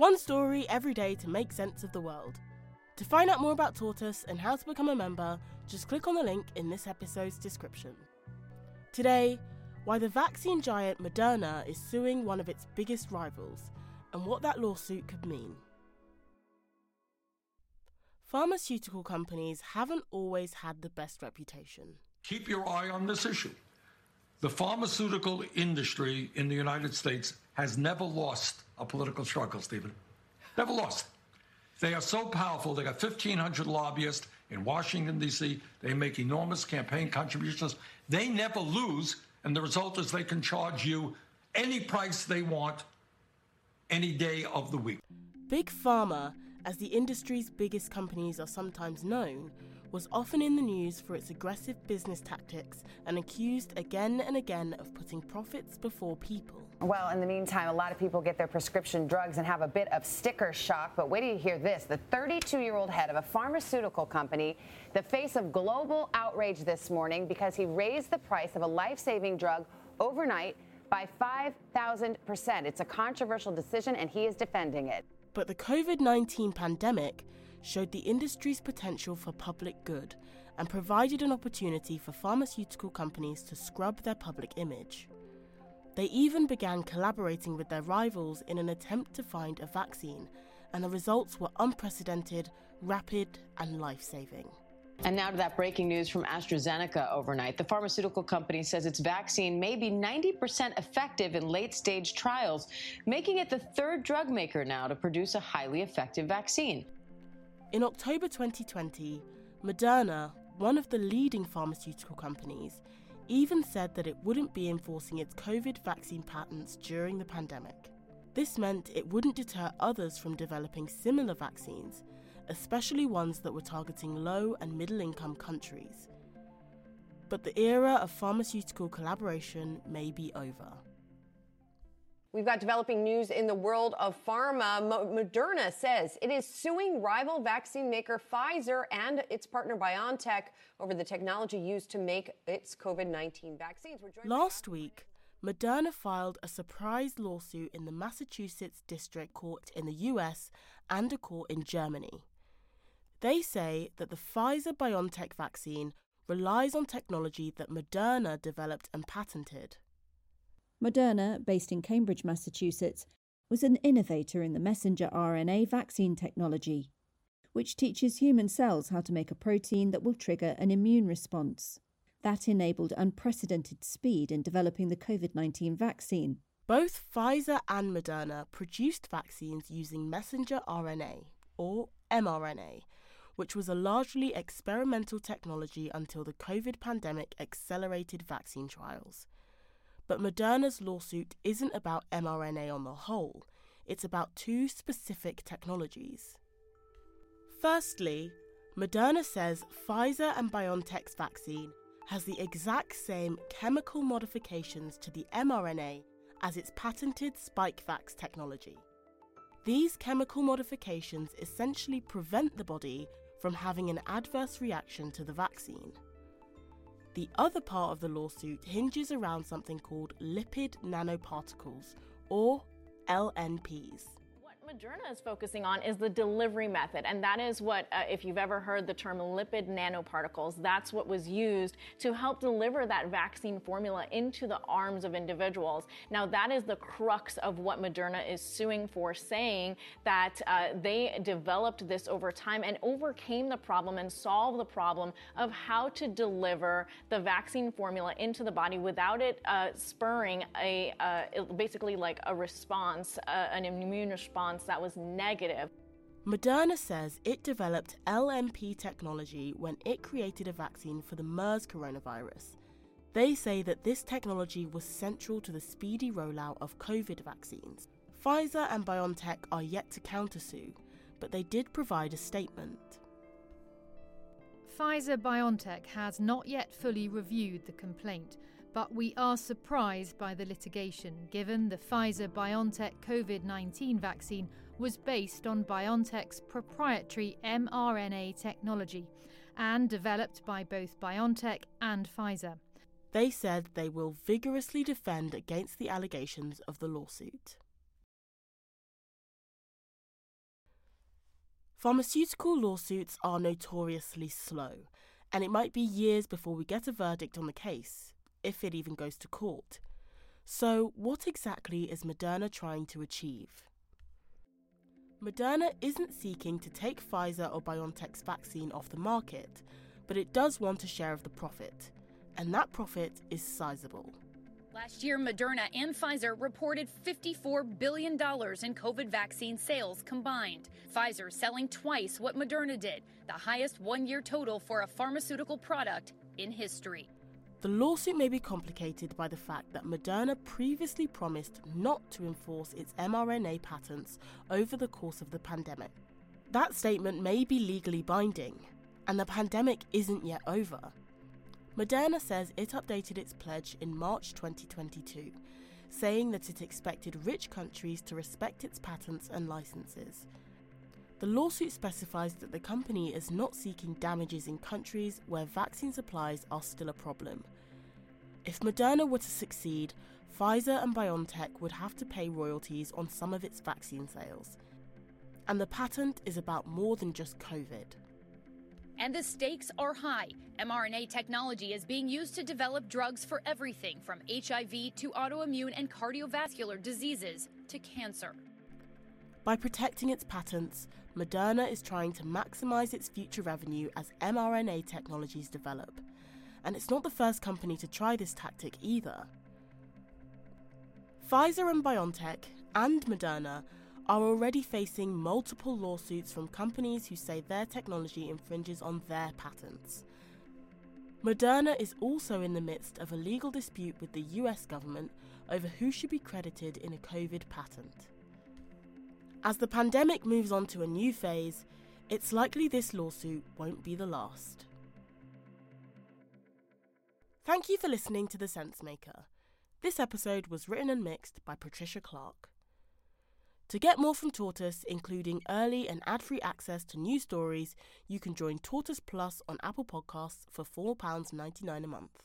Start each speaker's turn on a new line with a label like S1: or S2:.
S1: One story every day to make sense of the world. To find out more about Tortoise and how to become a member, just click on the link in this episode's description. Today, why the vaccine giant Moderna is suing one of its biggest rivals, and what that lawsuit could mean. Pharmaceutical companies haven't always had the best reputation.
S2: Keep your eye on this issue. The pharmaceutical industry in the United States has never lost a political struggle, Stephen. Never lost. They are so powerful. They got 1,500 lobbyists in Washington, D.C. They make enormous campaign contributions. They never lose, and the result is they can charge you any price they want any day of the week.
S1: Big Pharma, as the industry's biggest companies are sometimes known, was often in the news for its aggressive business tactics and accused again and again of putting profits before people.
S3: Well, in the meantime, a lot of people get their prescription drugs and have a bit of sticker shock. But wait till you hear this the 32 year old head of a pharmaceutical company, the face of global outrage this morning because he raised the price of a life saving drug overnight by 5,000%. It's a controversial decision, and he is defending it.
S1: But the COVID 19 pandemic showed the industry's potential for public good and provided an opportunity for pharmaceutical companies to scrub their public image. They even began collaborating with their rivals in an attempt to find a vaccine, and the results were unprecedented, rapid, and life saving.
S4: And now to that breaking news from AstraZeneca overnight. The pharmaceutical company says its vaccine may be 90% effective in late stage trials, making it the third drug maker now to produce a highly effective vaccine.
S1: In October 2020, Moderna, one of the leading pharmaceutical companies, even said that it wouldn't be enforcing its COVID vaccine patents during the pandemic. This meant it wouldn't deter others from developing similar vaccines, especially ones that were targeting low and middle income countries. But the era of pharmaceutical collaboration may be over.
S5: We've got developing news in the world of pharma. Moderna says it is suing rival vaccine maker Pfizer and its partner BioNTech over the technology used to make its COVID 19 vaccines.
S1: Last week, Moderna filed a surprise lawsuit in the Massachusetts District Court in the US and a court in Germany. They say that the Pfizer BioNTech vaccine relies on technology that Moderna developed and patented.
S6: Moderna, based in Cambridge, Massachusetts, was an innovator in the messenger RNA vaccine technology, which teaches human cells how to make a protein that will trigger an immune response. That enabled unprecedented speed in developing the COVID 19 vaccine.
S1: Both Pfizer and Moderna produced vaccines using messenger RNA, or mRNA, which was a largely experimental technology until the COVID pandemic accelerated vaccine trials. But Moderna's lawsuit isn't about mRNA on the whole, it's about two specific technologies. Firstly, Moderna says Pfizer and BioNTech's vaccine has the exact same chemical modifications to the mRNA as its patented SpikeVax technology. These chemical modifications essentially prevent the body from having an adverse reaction to the vaccine. The other part of the lawsuit hinges around something called lipid nanoparticles, or LNPs.
S7: Moderna is focusing on is the delivery method, and that is what, uh, if you've ever heard the term lipid nanoparticles, that's what was used to help deliver that vaccine formula into the arms of individuals. Now, that is the crux of what Moderna is suing for, saying that uh, they developed this over time and overcame the problem and solved the problem of how to deliver the vaccine formula into the body without it uh, spurring a uh, basically like a response, uh, an immune response that was negative.
S1: Moderna says it developed LNP technology when it created a vaccine for the MERS coronavirus. They say that this technology was central to the speedy rollout of COVID vaccines. Pfizer and BioNTech are yet to countersue, but they did provide a statement.
S8: Pfizer BioNTech has not yet fully reviewed the complaint, but we are surprised by the litigation given the Pfizer BioNTech COVID 19 vaccine was based on BioNTech's proprietary mRNA technology and developed by both BioNTech and Pfizer.
S1: They said they will vigorously defend against the allegations of the lawsuit. Pharmaceutical lawsuits are notoriously slow, and it might be years before we get a verdict on the case, if it even goes to court. So, what exactly is Moderna trying to achieve? Moderna isn't seeking to take Pfizer or BioNTech's vaccine off the market, but it does want a share of the profit, and that profit is sizable.
S9: Last year, Moderna and Pfizer reported $54 billion in COVID vaccine sales combined. Pfizer selling twice what Moderna did, the highest one year total for a pharmaceutical product in history.
S1: The lawsuit may be complicated by the fact that Moderna previously promised not to enforce its mRNA patents over the course of the pandemic. That statement may be legally binding, and the pandemic isn't yet over. Moderna says it updated its pledge in March 2022, saying that it expected rich countries to respect its patents and licenses. The lawsuit specifies that the company is not seeking damages in countries where vaccine supplies are still a problem. If Moderna were to succeed, Pfizer and BioNTech would have to pay royalties on some of its vaccine sales. And the patent is about more than just COVID.
S9: And the stakes are high. mRNA technology is being used to develop drugs for everything from HIV to autoimmune and cardiovascular diseases to cancer.
S1: By protecting its patents, Moderna is trying to maximize its future revenue as mRNA technologies develop. And it's not the first company to try this tactic either. Pfizer and BioNTech and Moderna are already facing multiple lawsuits from companies who say their technology infringes on their patents. Moderna is also in the midst of a legal dispute with the US government over who should be credited in a COVID patent. As the pandemic moves on to a new phase, it's likely this lawsuit won't be the last. Thank you for listening to The Sensemaker. This episode was written and mixed by Patricia Clark. To get more from Tortoise, including early and ad free access to new stories, you can join Tortoise Plus on Apple Podcasts for £4.99 a month.